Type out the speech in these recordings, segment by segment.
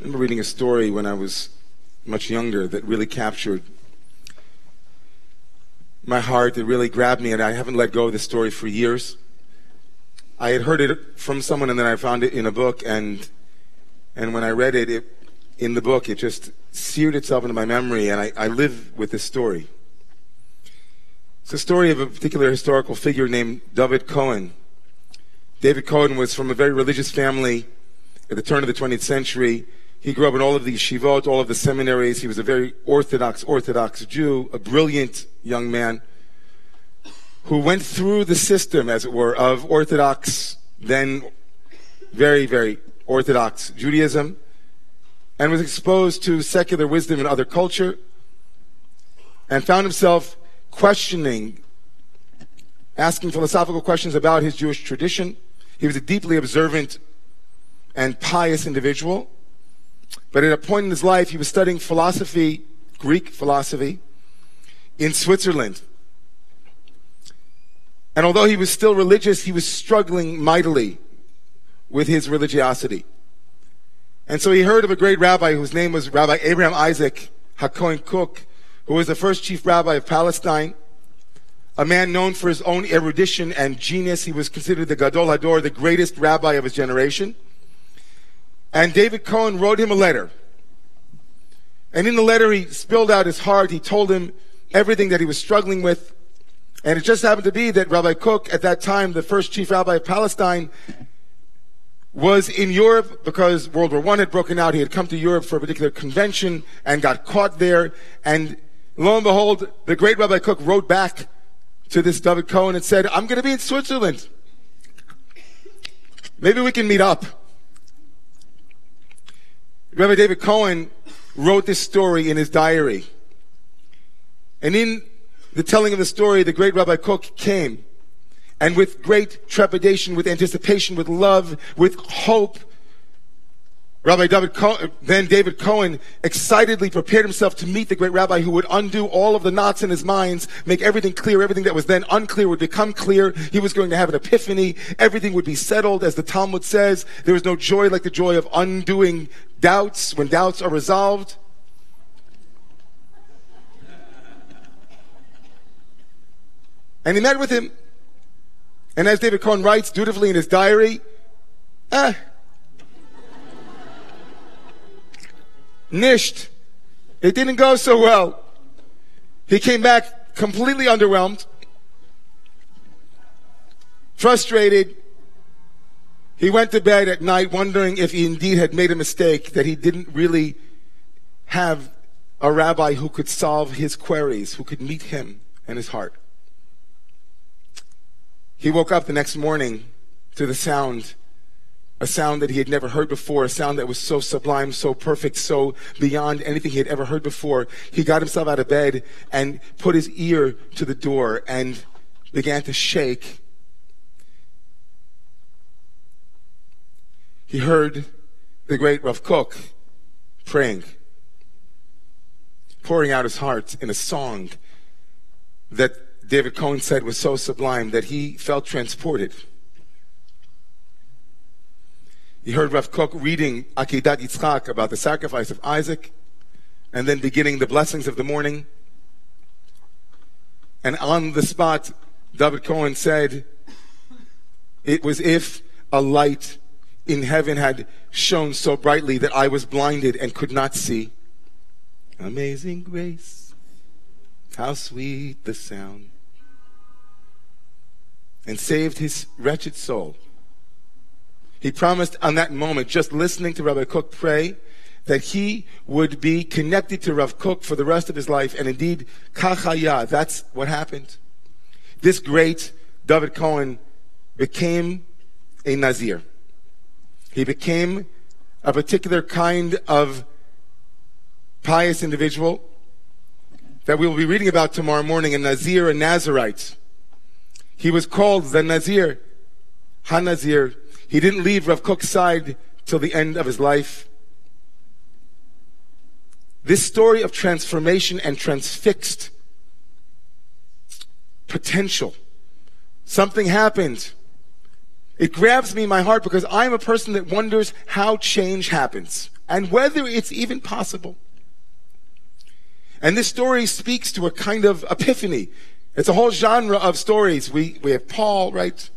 remember reading a story when I was much younger that really captured my heart. It really grabbed me, and I haven't let go of the story for years. I had heard it from someone, and then I found it in a book, and and when I read it, it in the book, it just seared itself into my memory, and I, I live with this story. It's a story of a particular historical figure named David Cohen. David Cohen was from a very religious family at the turn of the 20th century. He grew up in all of the yeshivot, all of the seminaries. He was a very orthodox, orthodox Jew, a brilliant young man who went through the system, as it were, of orthodox, then very, very orthodox Judaism, and was exposed to secular wisdom and other culture, and found himself questioning, asking philosophical questions about his Jewish tradition. He was a deeply observant and pious individual. But at a point in his life, he was studying philosophy, Greek philosophy, in Switzerland. And although he was still religious, he was struggling mightily with his religiosity. And so he heard of a great rabbi whose name was Rabbi Abraham Isaac HaKohen Kook, who was the first chief rabbi of Palestine, a man known for his own erudition and genius. He was considered the Gadol Hador, the greatest rabbi of his generation. And David Cohen wrote him a letter. And in the letter, he spilled out his heart. He told him everything that he was struggling with. And it just happened to be that Rabbi Kook, at that time, the first chief rabbi of Palestine, was in Europe because World War I had broken out. He had come to Europe for a particular convention and got caught there. And lo and behold, the great Rabbi Kook wrote back to this David Cohen and said, I'm going to be in Switzerland. Maybe we can meet up. Rabbi David Cohen wrote this story in his diary. And in the telling of the story, the great Rabbi Kook came and with great trepidation, with anticipation, with love, with hope, Rabbi David Cohen, then David Cohen excitedly prepared himself to meet the great rabbi who would undo all of the knots in his minds, make everything clear. Everything that was then unclear would become clear. He was going to have an epiphany. Everything would be settled. As the Talmud says, there is no joy like the joy of undoing doubts when doubts are resolved. And he met with him. And as David Cohen writes dutifully in his diary, eh, nisht. It didn't go so well. He came back completely underwhelmed, frustrated. He went to bed at night wondering if he indeed had made a mistake, that he didn't really have a rabbi who could solve his queries, who could meet him and his heart. He woke up the next morning to the sound, a sound that he had never heard before, a sound that was so sublime, so perfect, so beyond anything he had ever heard before. He got himself out of bed and put his ear to the door and began to shake. He heard the great Rav Kook praying, pouring out his heart in a song that David Cohen said was so sublime that he felt transported. He heard Rav Kook reading Akedat Yitzchak about the sacrifice of Isaac and then beginning the blessings of the morning. And on the spot, David Cohen said, it was if a light in heaven had shone so brightly that I was blinded and could not see. Amazing grace, how sweet the sound and saved his wretched soul. He promised on that moment, just listening to Rabbi Kook pray, that he would be connected to Rav Kook for the rest of his life. And indeed, kachaya, that's what happened. This great David Cohen became a Nazir. He became a particular kind of pious individual that we will be reading about tomorrow morning, a Nazir, a Nazarite. He was called the Nazir, Hanazir. He didn't leave Rav Kook's side till the end of his life. This story of transformation and transfixed potential. Something happened. It grabs me in my heart because I'm a person that wonders how change happens. and whether it's even possible. And this story speaks to a kind of epiphany. It's a whole genre of stories. We, we have Paul, right?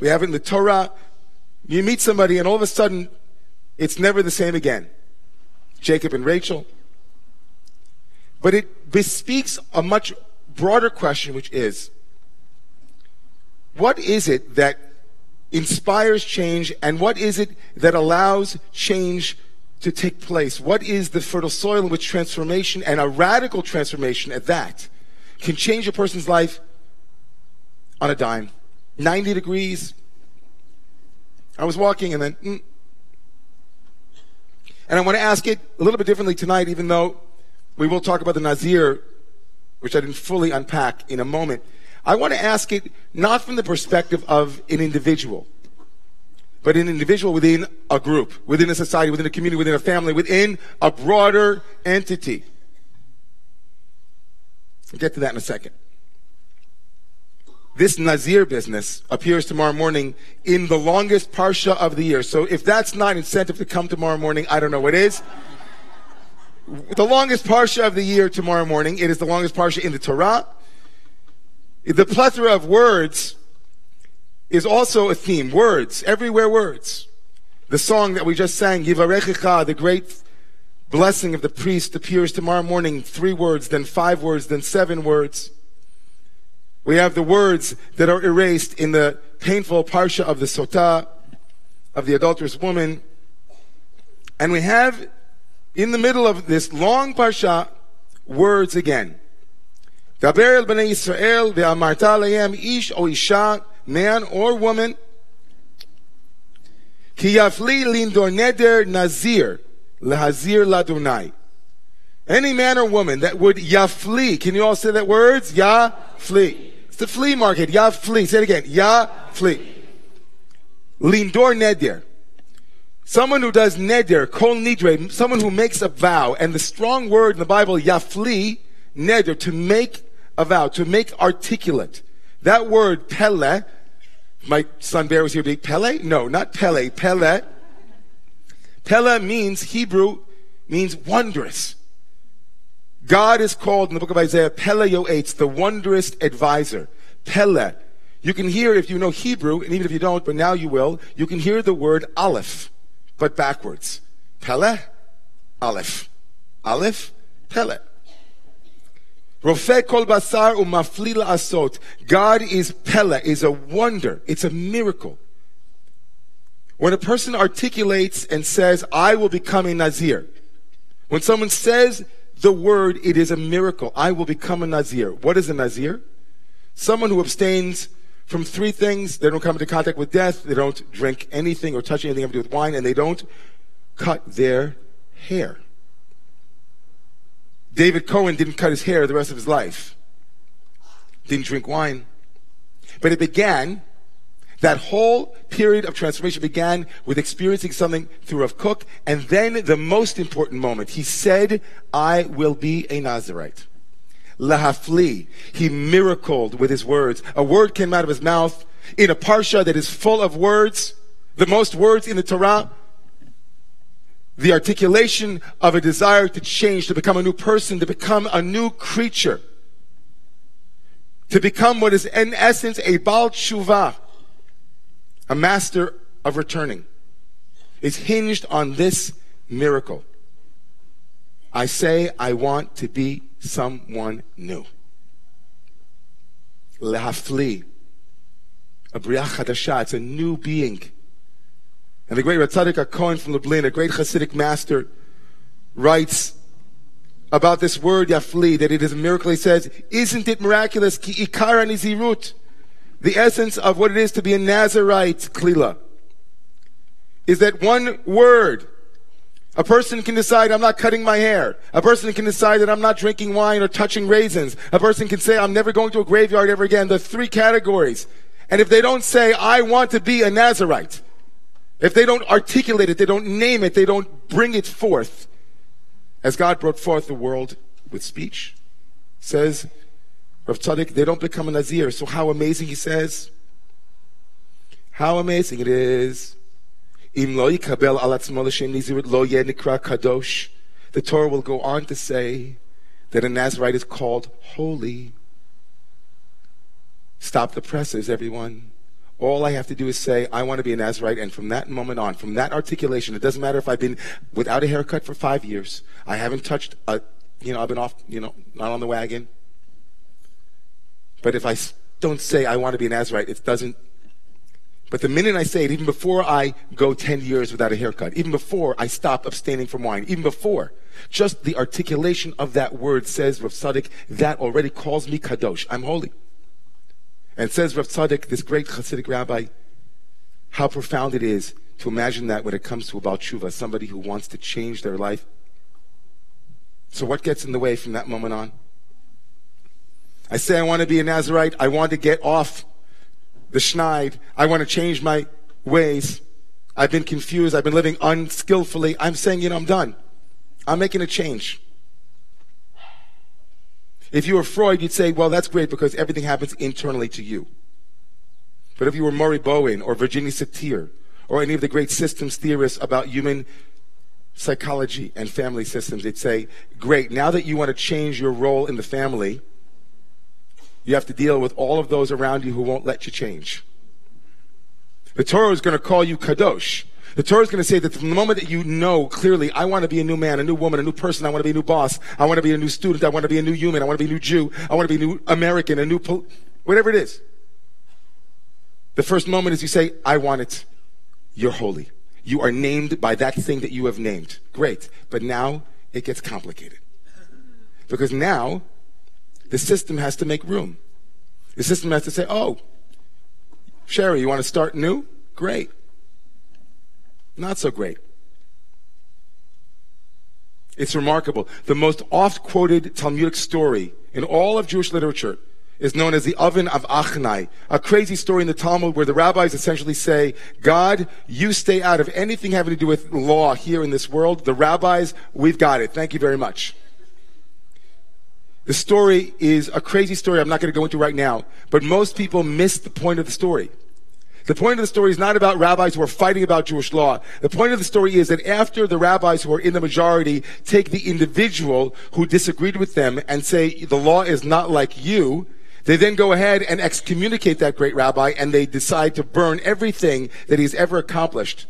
We have it in the Torah. You meet somebody and all of a sudden it's never the same again. Jacob and Rachel. But it bespeaks a much broader question, which is, what is it that inspires change and what is it that allows change to take place? What is the fertile soil in which transformation and a radical transformation at that can change a person's life on a dime? 90 degrees. I was walking and then, mm. and I want to ask it a little bit differently tonight, even though we will talk about the Nazir, which I didn't fully unpack in a moment. I want to ask it not from the perspective of an individual, but an individual within a group, within a society, within a community, within a family, within a broader entity. I'll get to that in a second. This Nazir business appears tomorrow morning in the longest parsha of the year. So if that's not incentive to come tomorrow morning, I don't know what is. The longest parsha of the year tomorrow morning. It is the longest parsha in the Torah. The plethora of words is also a theme. Words, everywhere words. The song that we just sang, Yivarechecha, the great blessing of the priest appears tomorrow morning, three words, then five words, then seven words. We have the words that are erased in the painful parsha of the Sotah, of the adulterous woman. And we have in the middle of this long parsha words again. El bnei Yisrael ve'amarta lehem ish o isha, man or woman, yafli lindor neder nazir lehazir ladunai. Any man or woman that would yafli, can you all say that words? Yafli. It's the flea market, yafli. Say it again, yafli. Lindor nedir. Someone who does neder, kol nidre, someone who makes a vow, and the strong word in the Bible, yafli, neder, to make a vow, to make articulate. That word, pele, my son Bear was here be Pele? No, not Pele, Pele. Pele means, Hebrew, means wondrous. God is called in the book of Isaiah, Pele Yoetz, the wondrous advisor. Pele. You can hear, if you know Hebrew, and even if you don't, but now you will, you can hear the word Aleph, but backwards. Pele, Aleph. Aleph, Pele. Rofeh kol basar umaflila asot. God is Pele, is a wonder. It's a miracle. When a person articulates and says, I will become a Nazir, when someone says the word, it is a miracle. I will become a Nazir. What is a Nazir? Someone who abstains from three things. They don't come into contact with death. They don't drink anything or touch anything to do with wine, and they don't cut their hair. David Cohen didn't cut his hair the rest of his life, didn't drink wine. But it began, that whole period of transformation began with experiencing something through Rav Kook, and then the most important moment, he said, I will be a Nazarite. Lahafli, he miracled with his words. A word came out of his mouth in a parsha that is full of words, the most words in the Torah, the articulation of a desire to change, to become a new person, to become a new creature, to become what is in essence a Baal Tshuva, a master of returning, is hinged on this miracle. I say I want to be someone new. Lehafli. A Briah Chadashah. It's a new being. And the great Rav Tzadok Cohen from Lublin, a great Hasidic master, writes about this word Yafli, that it is a miracle. He says, Isn't it miraculous? Ki ikara nizirut. The essence of what it is to be a Nazarite, Klila, is that one word. A person can decide, I'm not cutting my hair. A person can decide that I'm not drinking wine or touching raisins. A person can say, I'm never going to a graveyard ever again. The three categories. And if they don't say, I want to be a Nazarite, if they don't articulate it, they don't name it, they don't bring it forth, as God brought forth the world with speech, says Rav Tzadok, they don't become a Nazir. So how amazing he says. How amazing it is. The Torah will go on to say that a Nazarite is called holy. Stop the presses, everyone. All I have to do is say, I want to be a Nazarite, and from that moment on, from that articulation, it doesn't matter if I've been without a haircut for five years, I haven't touched a, you know, I've been off, you know, not on the wagon. But if I don't say I want to be a Nazarite, it doesn't. But the minute I say it, even before I go 10 years without a haircut, even before I stop abstaining from wine, even before, just the articulation of that word says, Rav Tzadok, that already calls me Kadosh. I'm holy. And says Rav Tzadok, this great Hasidic rabbi, how profound it is to imagine that when it comes to about tshuva, somebody who wants to change their life. So what gets in the way from that moment on? I say I want to be a Nazarite. I want to get off the schneid. I want to change my ways. I've been confused. I've been living unskillfully. I'm saying, you know, I'm done. I'm making a change. If you were Freud, you'd say, well, that's great because everything happens internally to you. But if you were Murray Bowen or Virginia Satir or any of the great systems theorists about human psychology and family systems, they'd say, great, now that you want to change your role in the family, you have to deal with all of those around you who won't let you change. The Torah is going to call you kadosh. The Torah is going to say that from the moment that you know clearly, I want to be a new man, a new woman, a new person, I want to be a new boss, I want to be a new student, I want to be a new human, I want to be a new Jew, I want to be a new American, a new, pol- whatever it is. The first moment is you say, I want it. You're holy. You are named by that thing that you have named. Great. But now it gets complicated. Because now the system has to make room. The system has to say, oh, Sherry, you want to start new? Great. Not so great. It's remarkable. The most oft quoted Talmudic story in all of Jewish literature is known as the oven of Achnai, a crazy story in the Talmud where the rabbis essentially say, God, you stay out of anything having to do with law here in this world. The rabbis, we've got it. Thank you very much. The story is a crazy story I'm not going to go into right now, but most people miss the point of the story. The point of the story is not about rabbis who are fighting about Jewish law. The point of the story is that after the rabbis who are in the majority take the individual who disagreed with them and say the law is not like you, they then go ahead and excommunicate that great rabbi and they decide to burn everything that he's ever accomplished.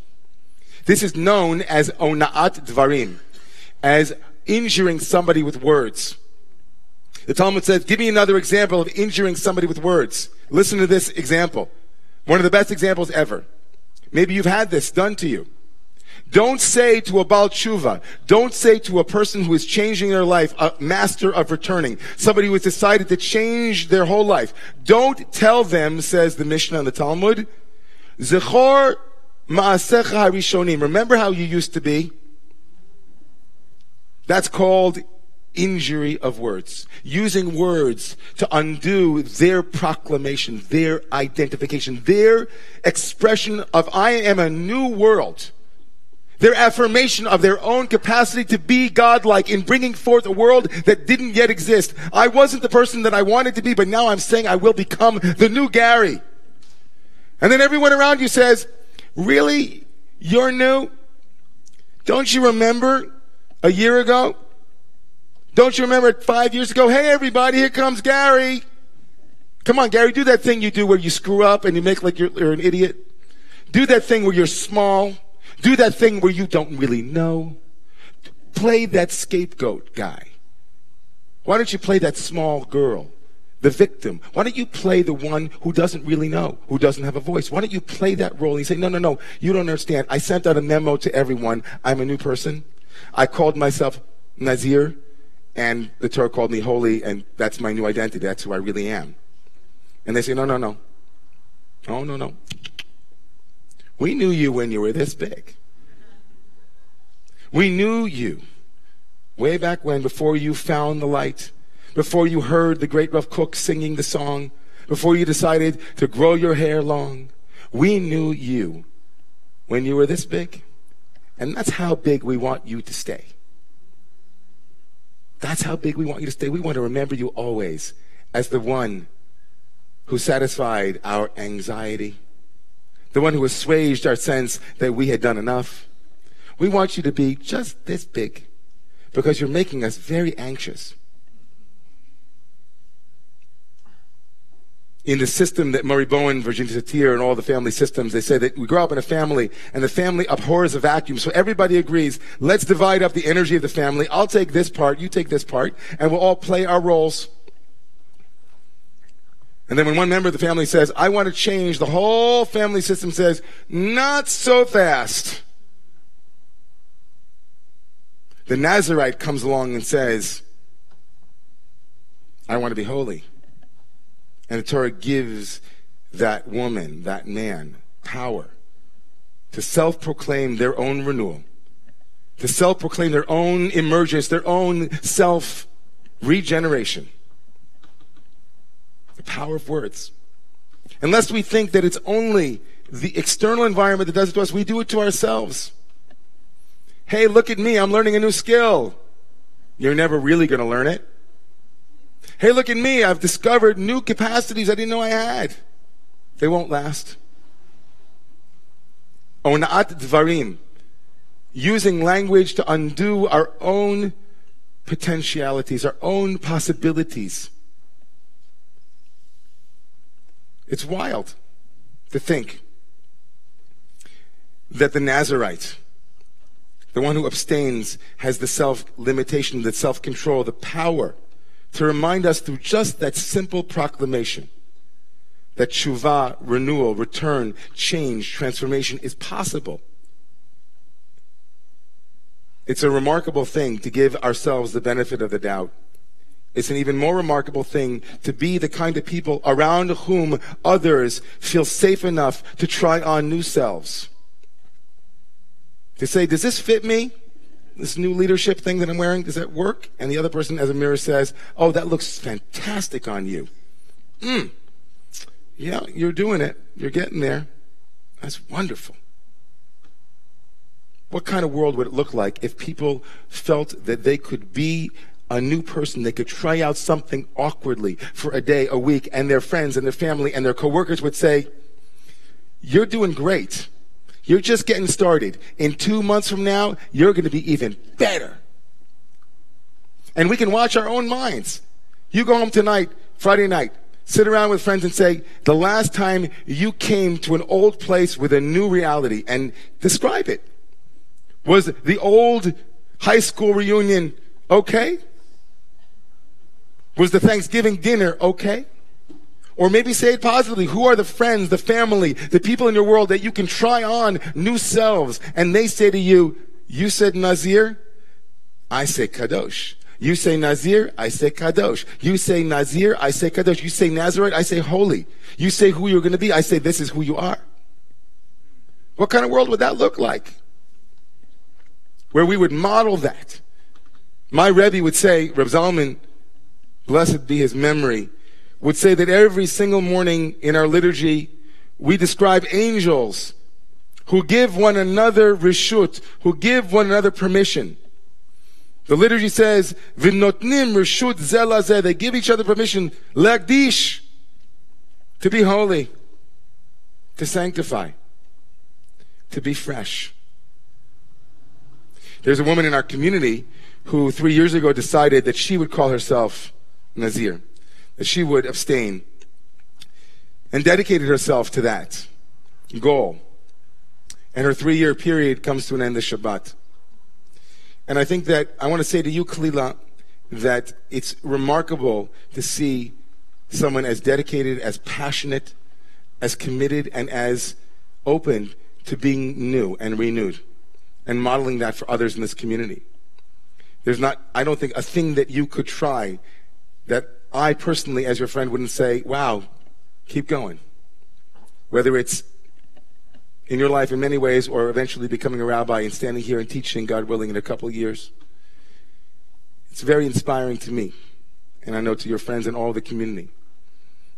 This is known as ona'at dvarim, as injuring somebody with words. The Talmud says, give me another example of injuring somebody with words. Listen to this example. One of the best examples ever. Maybe you've had this done to you. Don't say to a Baal Tshuva, don't say to a person who is changing their life, a master of returning, somebody who has decided to change their whole life. Don't tell them, says the Mishnah and the Talmud, Zechor ma'asecha harishonim. Remember how you used to be? That's called injury of words, using words to undo their proclamation, their identification, their expression of I am a new world. Their affirmation of their own capacity to be godlike in bringing forth a world that didn't yet exist. I wasn't the person that I wanted to be, but now I'm saying I will become the new Gary. And then everyone around you says, really? You're new? Don't you remember a year ago? Don't you remember five years ago? Hey, everybody, here comes Gary. Come on, Gary, do that thing you do where you screw up and you make like you're, you're an idiot. Do that thing where you're small. Do that thing where you don't really know. Play that scapegoat guy. Why don't you play that small girl, the victim? Why don't you play the one who doesn't really know, who doesn't have a voice? Why don't you play that role and say, no, no, no, you don't understand. I sent out a memo to everyone. I'm a new person. I called myself Nazir and the Torah called me holy, and that's my new identity. That's who I really am. And they say, no, no, no. Oh, no, no. We knew you when you were this big. We knew you way back when, before you found the light, before you heard the great Rav Kook singing the song, before you decided to grow your hair long. We knew you when you were this big. And that's how big we want you to stay. That's how big we want you to stay. We want to remember you always as the one who satisfied our anxiety, the one who assuaged our sense that we had done enough. We want you to be just this big because you're making us very anxious. In the system that Murray Bowen, Virginia Satir, and all the family systems, they say that we grow up in a family and the family abhors a vacuum. So everybody agrees, let's divide up the energy of the family. I'll take this part, you take this part, and we'll all play our roles. And then when one member of the family says, I want to change, the whole family system says, not so fast. The Nazarite comes along and says, I want to be holy. And the Torah gives that woman, that man, power to self proclaim their own renewal, to self proclaim their own emergence, their own self regeneration. The power of words. Unless we think that it's only the external environment that does it to us, we do it to ourselves. Hey, look at me, I'm learning a new skill. You're never really going to learn it. Hey, look at me. I've discovered new capacities I didn't know I had. They won't last. Onat dvarim. Using language to undo our own potentialities, our own possibilities. It's wild to think that the Nazarite, the one who abstains, has the self limitation, the self control, the power to remind us through just that simple proclamation that tshuva, renewal, return, change, transformation is possible. It's a remarkable thing to give ourselves the benefit of the doubt. It's an even more remarkable thing to be the kind of people around whom others feel safe enough to try on new selves. To say, does this fit me? This new leadership thing that I'm wearing, does that work? And the other person, as a mirror, says, oh, that looks fantastic on you. Mm. Yeah, you're doing it. You're getting there. That's wonderful. What kind of world would it look like if people felt that they could be a new person, they could try out something awkwardly for a day, a week, and their friends and their family and their coworkers would say, You're doing great. You're just getting started. In two months from now, you're going to be even better. And we can watch our own minds. You go home tonight, Friday night, sit around with friends and say, the last time you came to an old place with a new reality and describe it. Was the old high school reunion okay? Was the Thanksgiving dinner okay? Or maybe say it positively. Who are the friends, the family, the people in your world that you can try on new selves? And they say to you, you said Nazir, I say Kadosh. You say Nazir, I say Kadosh. You say Nazir, I say Kadosh. You say Nazarite, I say holy. You say who you're going to be, I say this is who you are. What kind of world would that look like? Where we would model that. My Rebbe would say, Reb Zalman, blessed be his memory, would say that every single morning in our liturgy, we describe angels who give one another reshut, who give one another permission. The liturgy says, "V'notnim reshut zelazeh." They give each other permission, lagdish, to be holy, to sanctify, to be fresh. There's a woman in our community who three years ago decided that she would call herself Nazir that she would abstain and dedicated herself to that goal. And her three year period comes to an end this Shabbat. And I think that I want to say to you, Kalila, that it's remarkable to see someone as dedicated, as passionate, as committed, and as open to being new and renewed and modeling that for others in this community. There's not, I don't think, a thing that you could try that I personally, as your friend, wouldn't say, wow, keep going. Whether it's in your life in many ways or eventually becoming a rabbi and standing here and teaching, God willing, in a couple of years. It's very inspiring to me, and I know to your friends and all the community.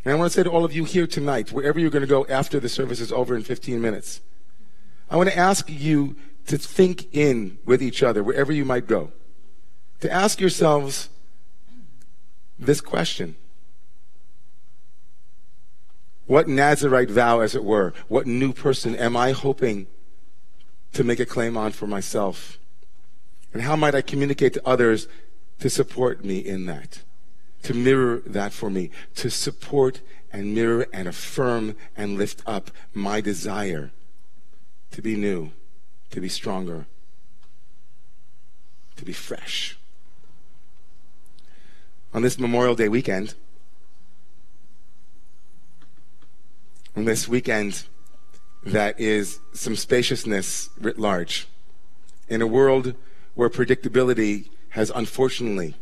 And I want to say to all of you here tonight, wherever you're going to go after the service is over in 15 minutes, I want to ask you to think in with each other, wherever you might go, to ask yourselves, this question What Nazarite vow, as it were, what new person am I hoping to make a claim on for myself? And how might I communicate to others to support me in that? To mirror that for me, to support and mirror and affirm and lift up my desire to be new, to be stronger, to be fresh. On this Memorial Day weekend, on this weekend that is some spaciousness writ large, in a world where predictability has unfortunately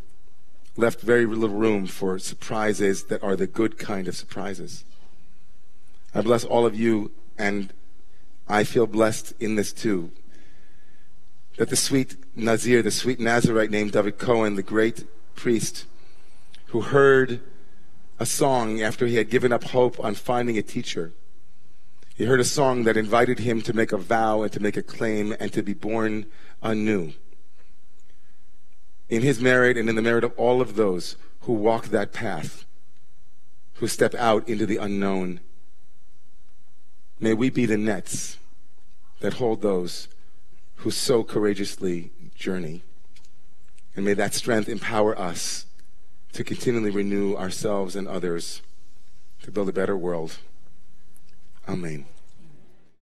left very little room for surprises that are the good kind of surprises. I bless all of you, and I feel blessed in this too. That the sweet Nazir, the sweet Nazarite named David Cohen, the great priest who heard a song after he had given up hope on finding a teacher. He heard a song that invited him to make a vow and to make a claim and to be born anew in his merit and in the merit of all of those who walk that path, who step out into the unknown. May we be the nets that hold those who so courageously journey. And may that strength empower us to continually renew ourselves and others to build a better world. Amen.